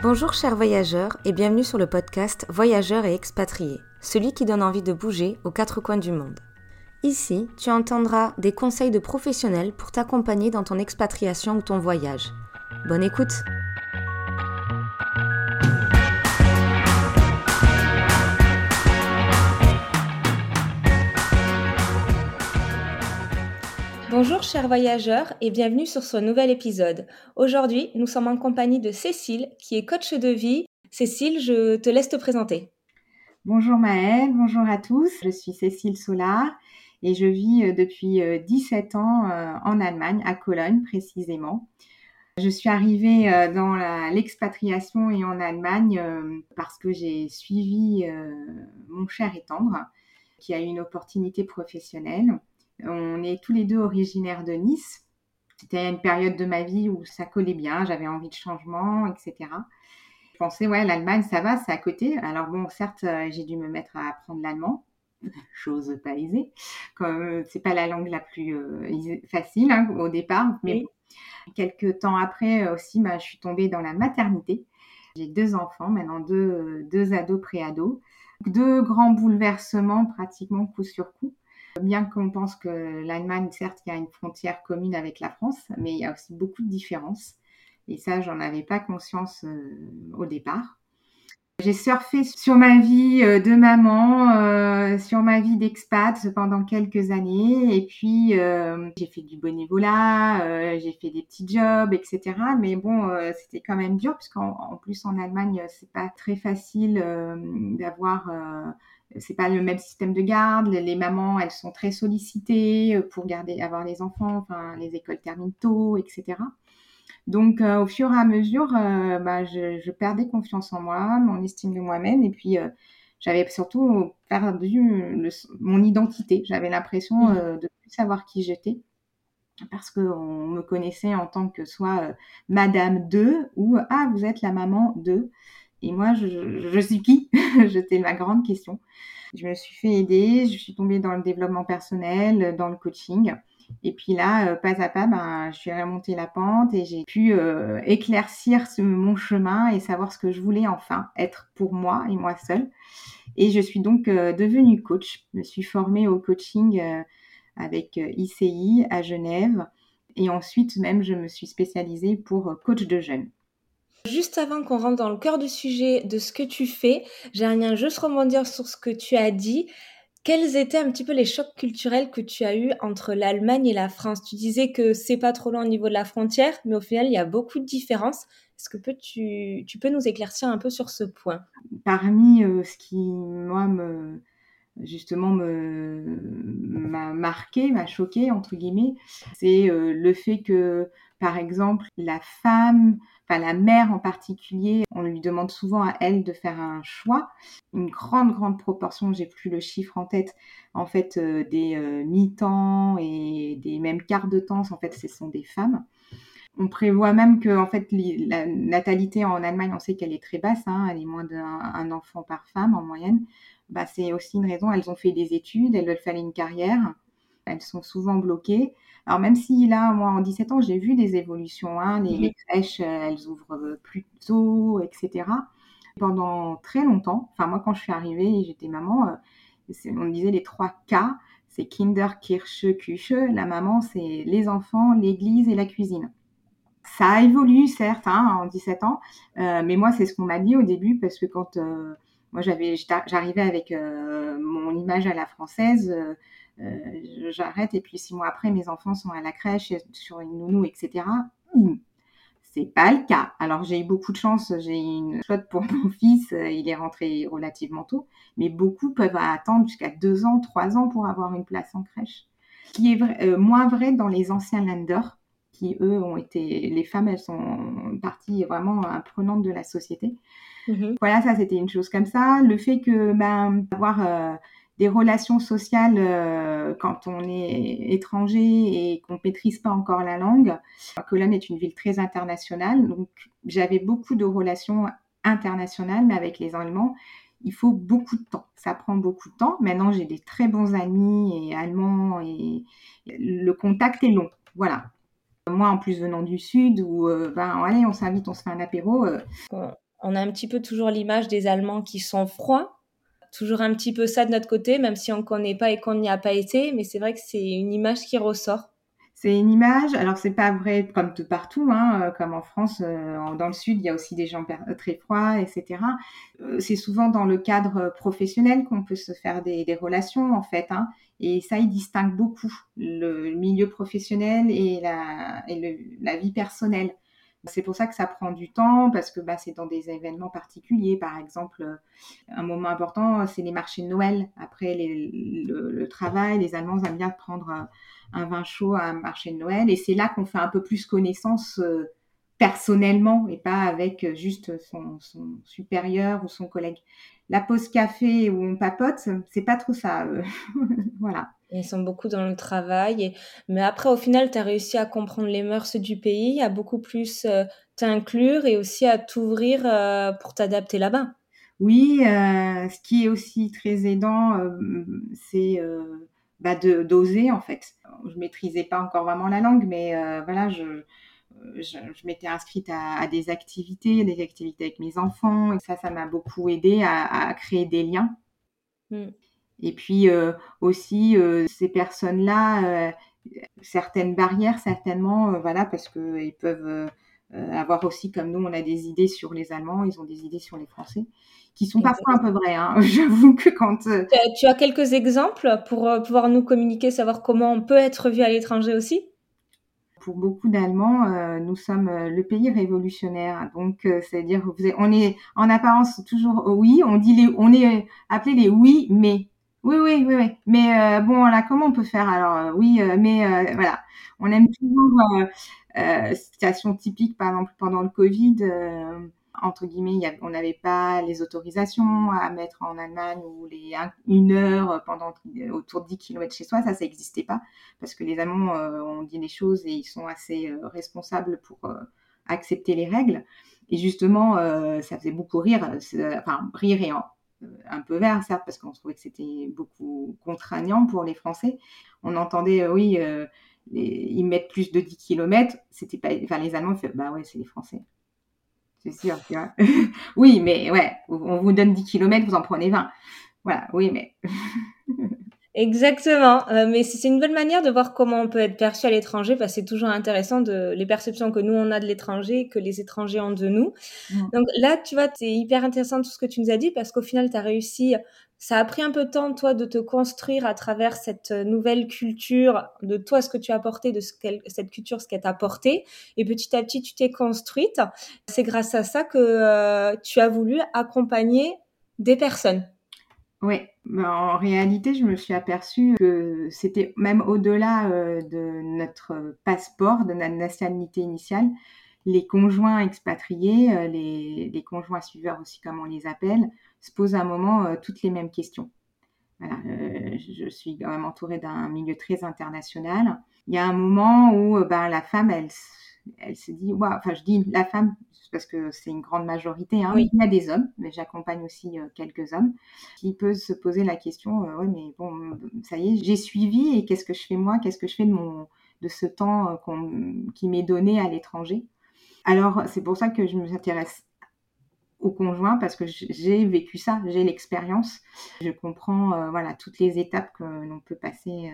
Bonjour chers voyageurs et bienvenue sur le podcast Voyageurs et expatriés, celui qui donne envie de bouger aux quatre coins du monde. Ici, tu entendras des conseils de professionnels pour t'accompagner dans ton expatriation ou ton voyage. Bonne écoute Bonjour chers voyageurs et bienvenue sur ce nouvel épisode. Aujourd'hui, nous sommes en compagnie de Cécile qui est coach de vie. Cécile, je te laisse te présenter. Bonjour Maëlle, bonjour à tous. Je suis Cécile Solar et je vis euh, depuis 17 euh, ans euh, en Allemagne, à Cologne précisément. Je suis arrivée dans l'expatriation et en Allemagne parce que j'ai suivi mon cher et tendre qui a eu une opportunité professionnelle on est tous les deux originaires de Nice. C'était une période de ma vie où ça collait bien, j'avais envie de changement, etc. Je pensais, ouais, l'Allemagne, ça va, c'est à côté. Alors bon, certes, euh, j'ai dû me mettre à apprendre l'allemand, chose pas aisée. Comme euh, c'est pas la langue la plus euh, facile hein, au départ, mais quelques temps après aussi, bah, je suis tombée dans la maternité. J'ai deux enfants, maintenant deux, deux ados pré-ados. Deux grands bouleversements pratiquement coup sur coup. Bien qu'on pense que l'Allemagne, certes, il y a une frontière commune avec la France, mais il y a aussi beaucoup de différences. Et ça, j'en avais pas conscience euh, au départ. J'ai surfé sur ma vie euh, de maman, euh, sur ma vie d'expat pendant quelques années. Et puis, j'ai fait du bénévolat, j'ai fait des petits jobs, etc. Mais bon, c'était quand même dur, puisqu'en plus, en Allemagne, c'est pas très facile d'avoir c'est pas le même système de garde. Les mamans, elles sont très sollicitées euh, pour garder, avoir les enfants. Enfin, les écoles terminent tôt, etc. Donc, euh, au fur et à mesure, euh, bah, je, perdais confiance en moi, mon estime de moi-même, et puis j'avais surtout perdu mon identité. J'avais l'impression mmh. de plus savoir qui j'étais parce qu'on me connaissait en tant que soit Madame 2 ou Ah, vous êtes la maman de. Et moi, je, suis qui? C'était ma grande question. Je me suis fait aider, je suis tombée dans le développement personnel, dans le coaching. Et puis là, euh, pas à pas, ben, je suis remontée la pente et j'ai pu euh, éclaircir mon chemin et savoir ce que je voulais enfin être pour moi et moi seule. Et je suis donc euh, devenue coach. Je me suis formée au coaching avec ICI à Genève. Et ensuite, même, je me suis spécialisée pour coach de jeunes. Juste avant qu'on rentre dans le cœur du sujet de ce que tu fais, j'aimerais juste rebondir sur ce que tu as dit. Quels étaient un petit peu les chocs culturels que tu as eus entre l'Allemagne et la France? Tu disais que c'est pas trop loin au niveau de la frontière, mais au final, il y a beaucoup de différences. Est-ce que tu, tu peux nous éclaircir un peu sur ce point? Parmi euh, ce qui, moi, me, justement m'a marqué, m'a choqué, entre guillemets, c'est euh, le fait que, par exemple, la femme enfin la mère en particulier, on lui demande souvent à elle de faire un choix. Une grande, grande proportion, j'ai plus le chiffre en tête, en fait, euh, des euh, mi-temps et des mêmes quarts de temps, en fait, ce sont des femmes. On prévoit même que, en fait, la natalité en Allemagne, on sait qu'elle est très basse, hein, elle est moins d'un enfant par femme en moyenne. Bah, c'est aussi une raison, elles ont fait des études, elles veulent faire une carrière, elles sont souvent bloquées. Alors même si là, moi, en 17 ans, j'ai vu des évolutions. Hein, les, mmh crèches, euh, elles ouvrent euh, plus tôt, etc. Pendant très longtemps, enfin moi, quand je suis arrivée, j'étais maman, euh, on disait les trois K, c'est Kinder, Kirche, Küche. La maman, c'est les enfants, l'église et la cuisine. Ça a évolué, certes, hein, en 17 ans, mais moi, c'est ce qu'on m'a dit au début, parce que quand moi, j'avais, j'arrivais avec mon image à la française, euh, j'arrête et puis six mois après, mes enfants sont à la crèche, sur une nounou, etc. Hmm. C'est pas le cas. Alors j'ai eu beaucoup de chance, j'ai une flotte pour mon fils, euh, il est rentré relativement tôt, mais beaucoup peuvent attendre jusqu'à deux ans, trois ans pour avoir une place en crèche. Ce qui est euh, moins vrai dans les anciens lenders, qui eux ont été, les femmes elles sont parties vraiment imprenantes de la société. Mmh voilà, ça c'était une chose comme ça. Le fait que ben avoir des relations sociales euh, quand on est étranger et qu'on ne maîtrise pas encore la langue. Cologne est une ville très internationale, donc j'avais beaucoup de relations internationales, mais avec les Allemands, il faut beaucoup de temps. Ça prend beaucoup de temps. Maintenant, j'ai des très bons amis et allemands et le contact est long. Voilà. Moi, en plus venant du sud, où euh, ben allez, on s'invite, on se fait un apéro. Euh, On a un petit peu toujours l'image des Allemands qui sont froids, toujours un petit peu ça de notre côté, même si on ne connaît pas et qu'on n'y a pas été, mais c'est vrai que c'est une image qui ressort. C'est une image, alors c'est pas vrai comme tout partout, hein, euh, comme en France, euh, dans le sud, il y a aussi des gens très froids, etc. Euh, c'est souvent dans le cadre professionnel qu'on peut se faire des, relations, en fait, hein, et ça, il distingue beaucoup le milieu professionnel et la vie personnelle. C'est pour ça que ça prend du temps, parce que bah, c'est dans des événements particuliers. Par exemple, un moment important, c'est les marchés de Noël. Après le, travail, les Allemands aiment bien prendre un, vin chaud à un marché de Noël. Et c'est là qu'on fait un peu plus connaissance euh, personnellement et pas avec juste son, supérieur ou son collègue. La pause café où on papote, c'est pas trop ça. Euh, voilà. Ils sont beaucoup dans le travail. Mais après, au final, tu as réussi à comprendre les mœurs du pays, à beaucoup plus euh, t'inclure et aussi à t'ouvrir euh, pour t'adapter là-bas. Oui, euh, ce qui est aussi très aidant, c'est bah, d'oser en fait. Je maîtrisais pas encore vraiment la langue, mais voilà, je, je, m'étais inscrite à, des activités, des activités avec mes enfants, et ça, ça m'a beaucoup aidé à, créer des liens. Mmh. Et puis euh, aussi, euh, ces personnes-là, euh, certaines barrières certainement, voilà, parce qu'ils peuvent avoir aussi, comme nous, on a des idées sur les Allemands, ils ont des idées sur les Français, qui sont parfois un peu vraies. Hein. J'avoue que quand... Tu as quelques exemples pour pouvoir nous communiquer, savoir comment on peut être vu à l'étranger aussi? Pour beaucoup d'Allemands, nous sommes le pays révolutionnaire. Donc, c'est-à-dire, on est en apparence toujours oui, on dit les, on est appelé les oui, mais oui, oui, oui, oui. Mais euh, bon, là, comment on peut faire alors euh, Oui, euh, mais voilà, on aime toujours situation typique, par exemple pendant le Covid, entre guillemets, on n'avait pas les autorisations à mettre en Allemagne ou les une heure pendant autour de 10 km chez soi, ça, ça n'existait pas parce que les Allemands ont dit les choses et ils sont assez responsables pour accepter les règles. Et justement, ça faisait beaucoup rire, enfin rire et en, euh, un peu vert, certes, parce qu'on trouvait que c'était beaucoup contraignant pour les Français. On entendait, euh, oui, euh, ils mettent plus de 10 km. C'était pas, enfin, les Allemands, fait, bah ouais, c'est les Français. C'est sûr, tu vois. oui, mais ouais, on vous donne 10 km, vous en prenez 20. Voilà, oui, mais. Exactement, euh, mais c'est une bonne manière de voir comment on peut être perçu à l'étranger, parce que c'est toujours intéressant de les perceptions que nous on a de l'étranger, que les étrangers ont de nous. Donc là, tu vois, c'est hyper intéressant tout ce que tu nous as dit, parce qu'au final, tu as réussi, ça a pris un peu de temps, toi, de te construire à travers cette nouvelle culture, de toi, ce que tu as apporté, de ce cette culture, ce qu'elle t'a apporté, et petit à petit, tu t'es construite. C'est grâce à ça que euh, tu as voulu accompagner des personnes. Oui, en réalité, je me suis aperçue que c'était même au-delà euh, de notre passeport, de notre nationalité initiale, les conjoints expatriés, euh, les, conjoints suiveurs aussi comme on les appelle, se posent à un moment euh, toutes les mêmes questions. Voilà, je suis quand même entourée d'un milieu très international. Il y a un moment où ben, la femme, elle, elle se dit, enfin je dis la femme parce que c'est une grande majorité. Hein. Il y a des hommes, mais j'accompagne aussi euh, quelques hommes qui peuvent se poser la question, euh, ouais, mais bon, ça y est, j'ai suivi et qu'est-ce que je fais moi Qu'est-ce que je fais de mon de ce temps euh, qui m'est donné à l'étranger? Alors c'est pour ça que je m'intéresse au conjoint parce que j'ai vécu ça, j'ai l'expérience, je comprends voilà toutes les étapes que l'on peut passer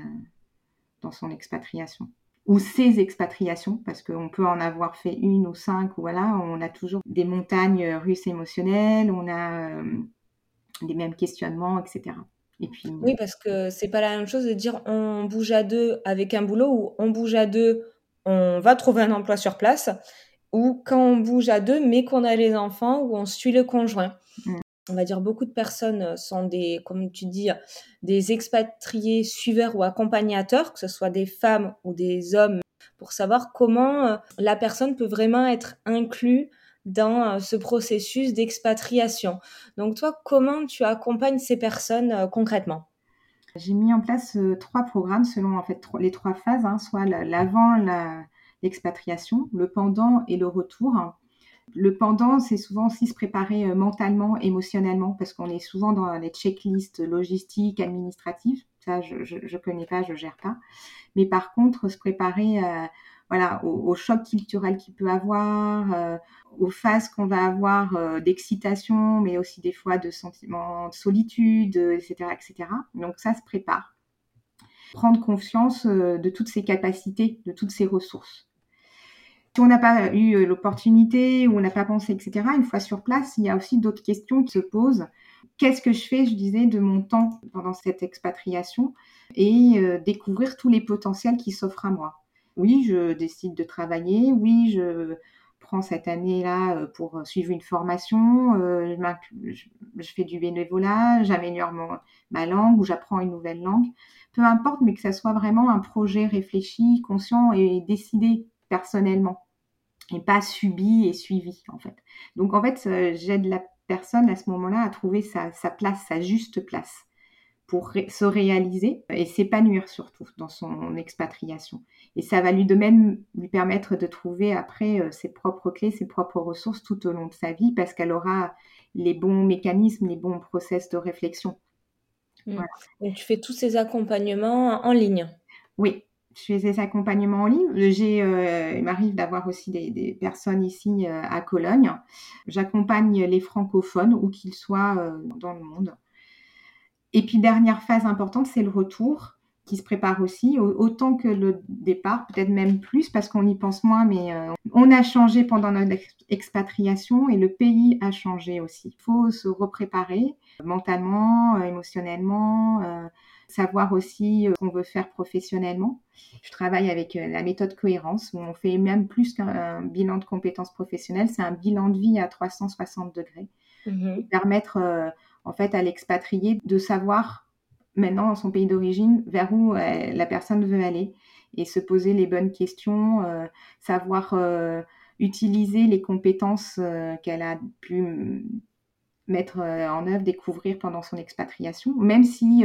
dans son expatriation ou ces expatriations, parce qu'on peut en avoir fait une ou cinq, ou voilà, on a toujours des montagnes russes émotionnelles, on a euh, des mêmes questionnements, etc. Et puis, oui, parce que c'est pas la même chose de dire on bouge à deux avec un boulot ou on bouge à deux, on va trouver un emploi sur place, ou quand on bouge à deux mais qu'on a les enfants ou on suit le conjoint. Mm on va dire beaucoup de personnes euh, sont des, comme tu dis, des expatriés suiveurs ou accompagnateurs, que ce soit des femmes ou des hommes, pour savoir comment euh, la personne peut vraiment être inclue dans euh, ce processus d'expatriation. Donc toi, comment tu accompagnes ces personnes concrètement? J'ai mis en place trois programmes selon en fait les trois phases, hein, soit l'avant l'expatriation, le pendant et le retour. Le pendant, c'est souvent aussi se préparer euh, mentalement, émotionnellement, parce qu'on est souvent dans les checklists logistiques, administratives. Ça, je ne connais pas, je gère pas. Mais par contre, se préparer euh, voilà, au, choc culturel qu'il peut avoir, aux phases qu'on va avoir d'excitation, mais aussi des fois de sentiments de solitude, etc., etc. Donc ça se prépare. Prendre conscience de toutes ses capacités, de toutes ses ressources. Si on n'a pas eu l'opportunité ou on n'a pas pensé, etc., une fois sur place, il y a aussi d'autres questions qui se posent. Qu'est-ce que je fais, je disais, de mon temps pendant cette expatriation et euh, découvrir tous les potentiels qui s'offrent à moi? Oui, je décide de travailler. Oui, je prends cette année-là euh, pour suivre une formation. Euh, je, fais du bénévolat, j'améliore ma langue ou j'apprends une nouvelle langue. Peu importe, mais que ça soit vraiment un projet réfléchi, conscient et décidé personnellement et pas subi et suivi en fait. Donc en fait, j'aide la personne à ce moment-là à trouver sa, place, sa juste place pour se réaliser et s'épanouir surtout dans son expatriation. Et ça va lui de même lui permettre de trouver après euh, ses propres clés, ses propres ressources tout au long de sa vie parce qu'elle aura les bons mécanismes, les bons process de réflexion. Mmh. Donc tu fais tous ces accompagnements en ligne. Oui, je fais des accompagnements en ligne. Euh, il m'arrive d'avoir aussi des, personnes ici euh, à Cologne. J'accompagne les francophones, où qu'ils soient euh, dans le monde. Et puis, dernière phase importante, c'est le retour qui se prépare aussi, autant que le départ, peut-être même plus, parce qu'on y pense moins, mais on a changé pendant notre expatriation et le pays a changé aussi. Il faut se repréparer mentalement, émotionnellement savoir aussi euh, ce qu'on veut faire professionnellement. Je travaille avec euh, la méthode cohérence où on fait même plus qu'un bilan de compétences professionnelles, c'est un bilan de vie à 360 degrés. Mmh permettre euh, en fait à l'expatrié de savoir maintenant dans son pays d'origine vers où la personne veut aller et se poser les bonnes questions, savoir utiliser les compétences qu'elle a pu mettre en œuvre, découvrir pendant son expatriation, même si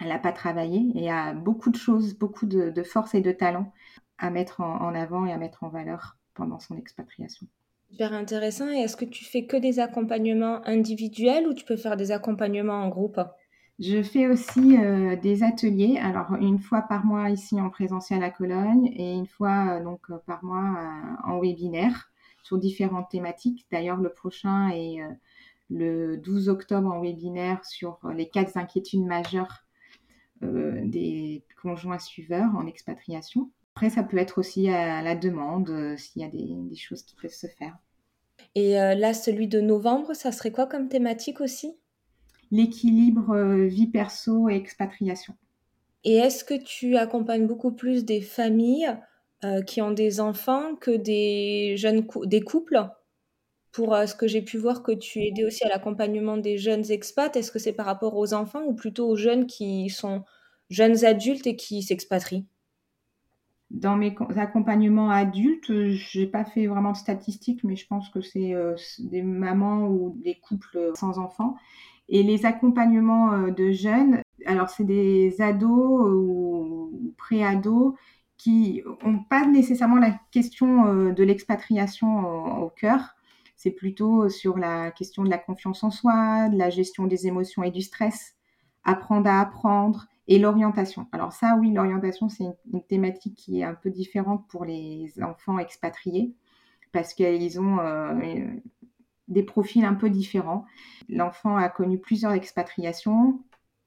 elle n'a pas travaillé et a beaucoup de choses, beaucoup de, force et de talent à mettre en, avant et à mettre en valeur pendant son expatriation. Super intéressant. Et est-ce que tu fais que des accompagnements individuels ou tu peux faire des accompagnements en groupe? Je fais aussi euh, des ateliers. Alors une fois par mois ici en présentiel à Cologne et une fois euh, donc euh, par mois en webinaire sur différentes thématiques. D'ailleurs le prochain est le 12 octobre en webinaire sur les quatre inquiétudes majeures des conjoints suiveurs en expatriation. Après, ça peut être aussi à la demande euh, s'il y a des, choses qui peuvent se faire. Et euh, là, celui de novembre, ça serait quoi comme thématique aussi? L'équilibre vie perso et expatriation. Et est-ce que tu accompagnes beaucoup plus des familles qui ont des enfants que des jeunes des couples? Pour ce que j'ai pu voir que tu aidais aussi à l'accompagnement des jeunes expats, est-ce que c'est par rapport aux enfants ou plutôt aux jeunes qui sont jeunes adultes et qui s'expatrient? Dans mes accompagnements adultes, je n'ai pas fait vraiment de statistiques, mais je pense que c'est euh, des mamans ou des couples sans enfants. Et les accompagnements euh, de jeunes, alors c'est des ados ou pré-ados qui n'ont pas nécessairement la question euh, de l'expatriation au cœur. C'est plutôt sur la question de la confiance en soi, de la gestion des émotions et du stress, apprendre à apprendre, et l'orientation. Alors ça, oui, l'orientation, c'est une, thématique qui est un peu différente pour les enfants expatriés parce qu'ils ont euh, des profils un peu différents. L'enfant a connu plusieurs expatriations.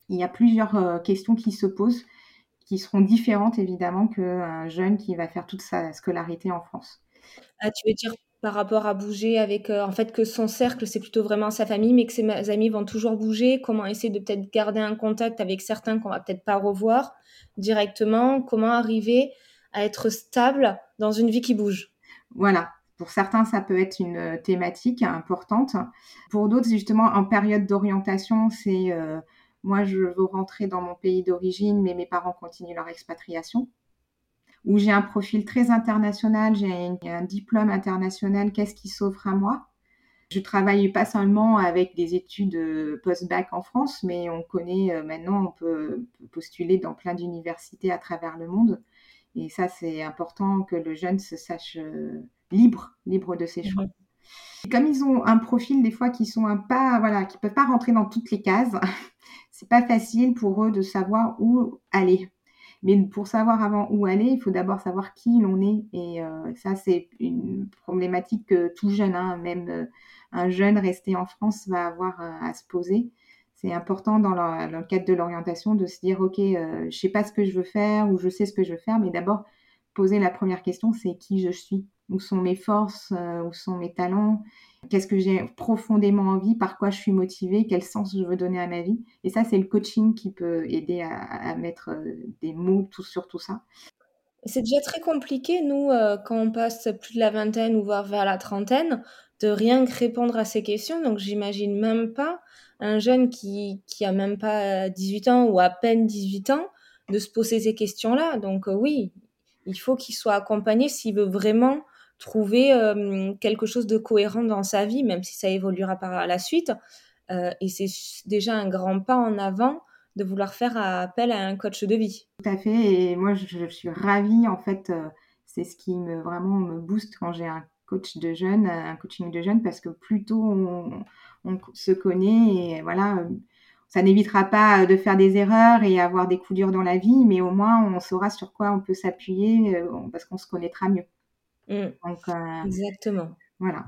Il y a plusieurs euh, questions qui se posent qui seront différentes évidemment qu'un jeune qui va faire toute sa scolarité en France. Ah, tu veux dire par rapport à bouger avec, euh, en fait, que son cercle, c'est plutôt vraiment sa famille, mais que ses amis vont toujours bouger. Comment essayer de peut-être garder un contact avec certains qu'on va peut-être pas revoir directement. Comment arriver à être stable dans une vie qui bouge. Voilà. Pour certains, ça peut être une euh, thématique importante. Pour d'autres, justement, en période d'orientation, c'est euh, moi, je veux rentrer dans mon pays d'origine, mais mes parents continuent leur expatriation où j'ai un profil très international, j'ai un diplôme international, qu'est-ce qui s'offre à moi? Je travaille pas seulement avec des études euh, post-bac en France, mais on connaît euh, maintenant, on peut postuler dans plein d'universités à travers le monde. Et ça, c'est important que le jeune se sache euh, libre, libre de ses choix. comme ils ont un profil des fois qui sont un pas, voilà, qui peuvent pas rentrer dans toutes les cases, c'est pas facile pour eux de savoir où aller. Mais pour savoir avant où aller, il faut d'abord savoir qui l'on est. Et ça, c'est une problématique que tout jeune, hein, même un jeune resté en France va avoir à se poser c'est important dans le, cadre de l'orientation de se dire, OK, je je sais pas ce que je veux faire ou je sais ce que je veux faire, mais d'abord poser la première question, c'est qui je suis, où sont mes forces, où sont mes talents, qu'est-ce que j'ai profondément envie, par quoi je suis motivée, quel sens je veux donner à ma vie? Et ça, c'est le coaching qui peut aider à, mettre des mots sur tout ça. C'est déjà très compliqué, nous, quand on passe plus de la vingtaine ou voire vers la trentaine, de rien que répondre à ces questions. Donc, j'imagine même pas un jeune qui, qui a même pas 18 ans ou à peine 18 ans de se poser ces questions-là. Donc, oui, il faut qu'il soit accompagné s'il veut vraiment trouver quelque chose de cohérent dans sa vie, même si ça évoluera par la suite. Et c'est déjà un grand pas en avant de vouloir faire appel à un coach de vie. Tout à fait. Et moi, je, suis ravie. En fait, c'est ce qui me vraiment me booste quand j'ai un coach de jeunes, un coaching de jeunes, parce que plus tôt on, on se connaît et voilà, ça n'évitera pas de faire des erreurs et avoir des coups durs dans la vie, mais au moins on saura sur quoi on peut s'appuyer parce qu'on se connaîtra mieux. Mmh. Euh, Exactement. Voilà.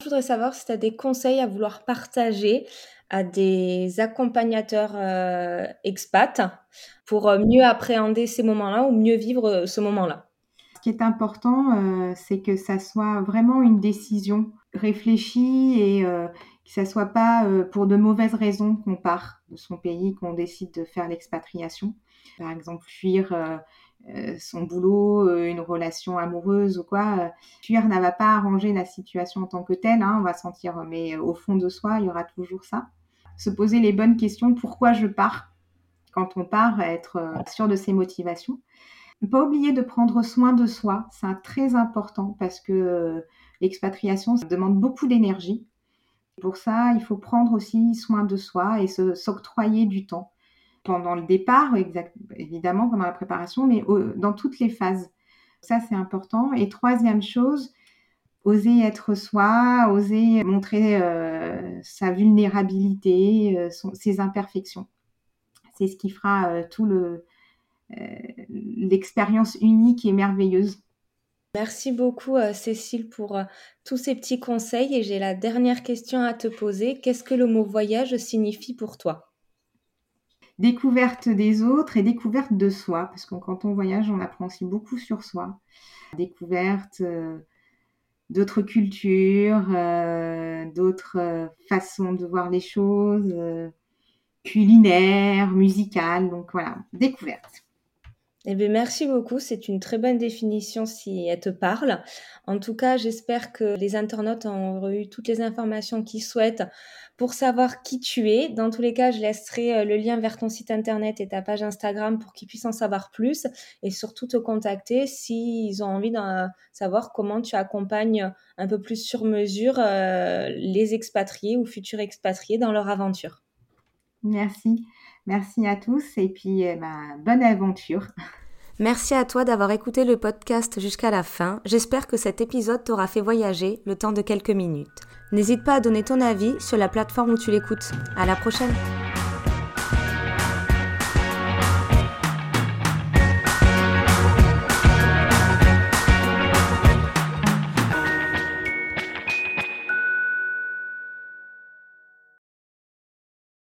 Je voudrais savoir si tu as des conseils à vouloir partager à des accompagnateurs euh, expats pour mieux appréhender ces moments-là ou mieux vivre ce moment-là. Ce qui est important, c'est que ça soit vraiment une décision réfléchie et, que ça soit pas euh, pour de mauvaises raisons qu'on part de son pays, qu'on décide de faire l'expatriation. Par exemple, fuir euh, euh, son boulot, une relation amoureuse ou quoi. fuir ne va pas arranger la situation en tant que telle, hein, on va sentir, mais au fond de soi, il y aura toujours ça. Se poser les bonnes questions, pourquoi je pars? Quand on part, être sûr de ses motivations. Pas oublier de prendre soin de soi, c'est très important parce que l'expatriation, ça demande beaucoup d'énergie. Pour ça, il faut prendre aussi soin de soi et s'octroyer du temps pendant le départ, évidemment pendant la préparation, mais dans toutes les phases. Ça, c'est important. Et troisième chose, oser être soi, oser montrer euh, sa vulnérabilité, euh, ses imperfections. C'est ce qui fera euh, tout le l'expérience unique et merveilleuse Merci beaucoup Cécile pour tous ces petits conseils et j'ai la dernière question à te poser. Qu'est-ce que le mot voyage signifie pour toi? Découverte des autres et découverte de soi, parce que quand on voyage, on apprend aussi beaucoup sur soi. Découverte euh, d'autres cultures, d'autres façons de voir les choses, culinaires, musicales. Donc voilà, découverte. Eh bien, merci beaucoup. C'est une très bonne définition si elle te parle. En tout cas, j'espère que les internautes ont eu toutes les informations qu'ils souhaitent pour savoir qui tu es. Dans tous les cas, je laisserai euh, le lien vers ton site internet et ta page Instagram pour qu'ils puissent en savoir plus et surtout te contacter s'ils ont envie de savoir comment tu accompagnes un peu plus sur mesure euh, les expatriés ou futurs expatriés dans leur aventure. Merci. Merci à tous et puis eh ben, bonne aventure. Merci à toi d'avoir écouté le podcast jusqu'à la fin. J'espère que cet épisode t'aura fait voyager le temps de quelques minutes. N'hésite pas à donner ton avis sur la plateforme où tu l'écoutes. À la prochaine!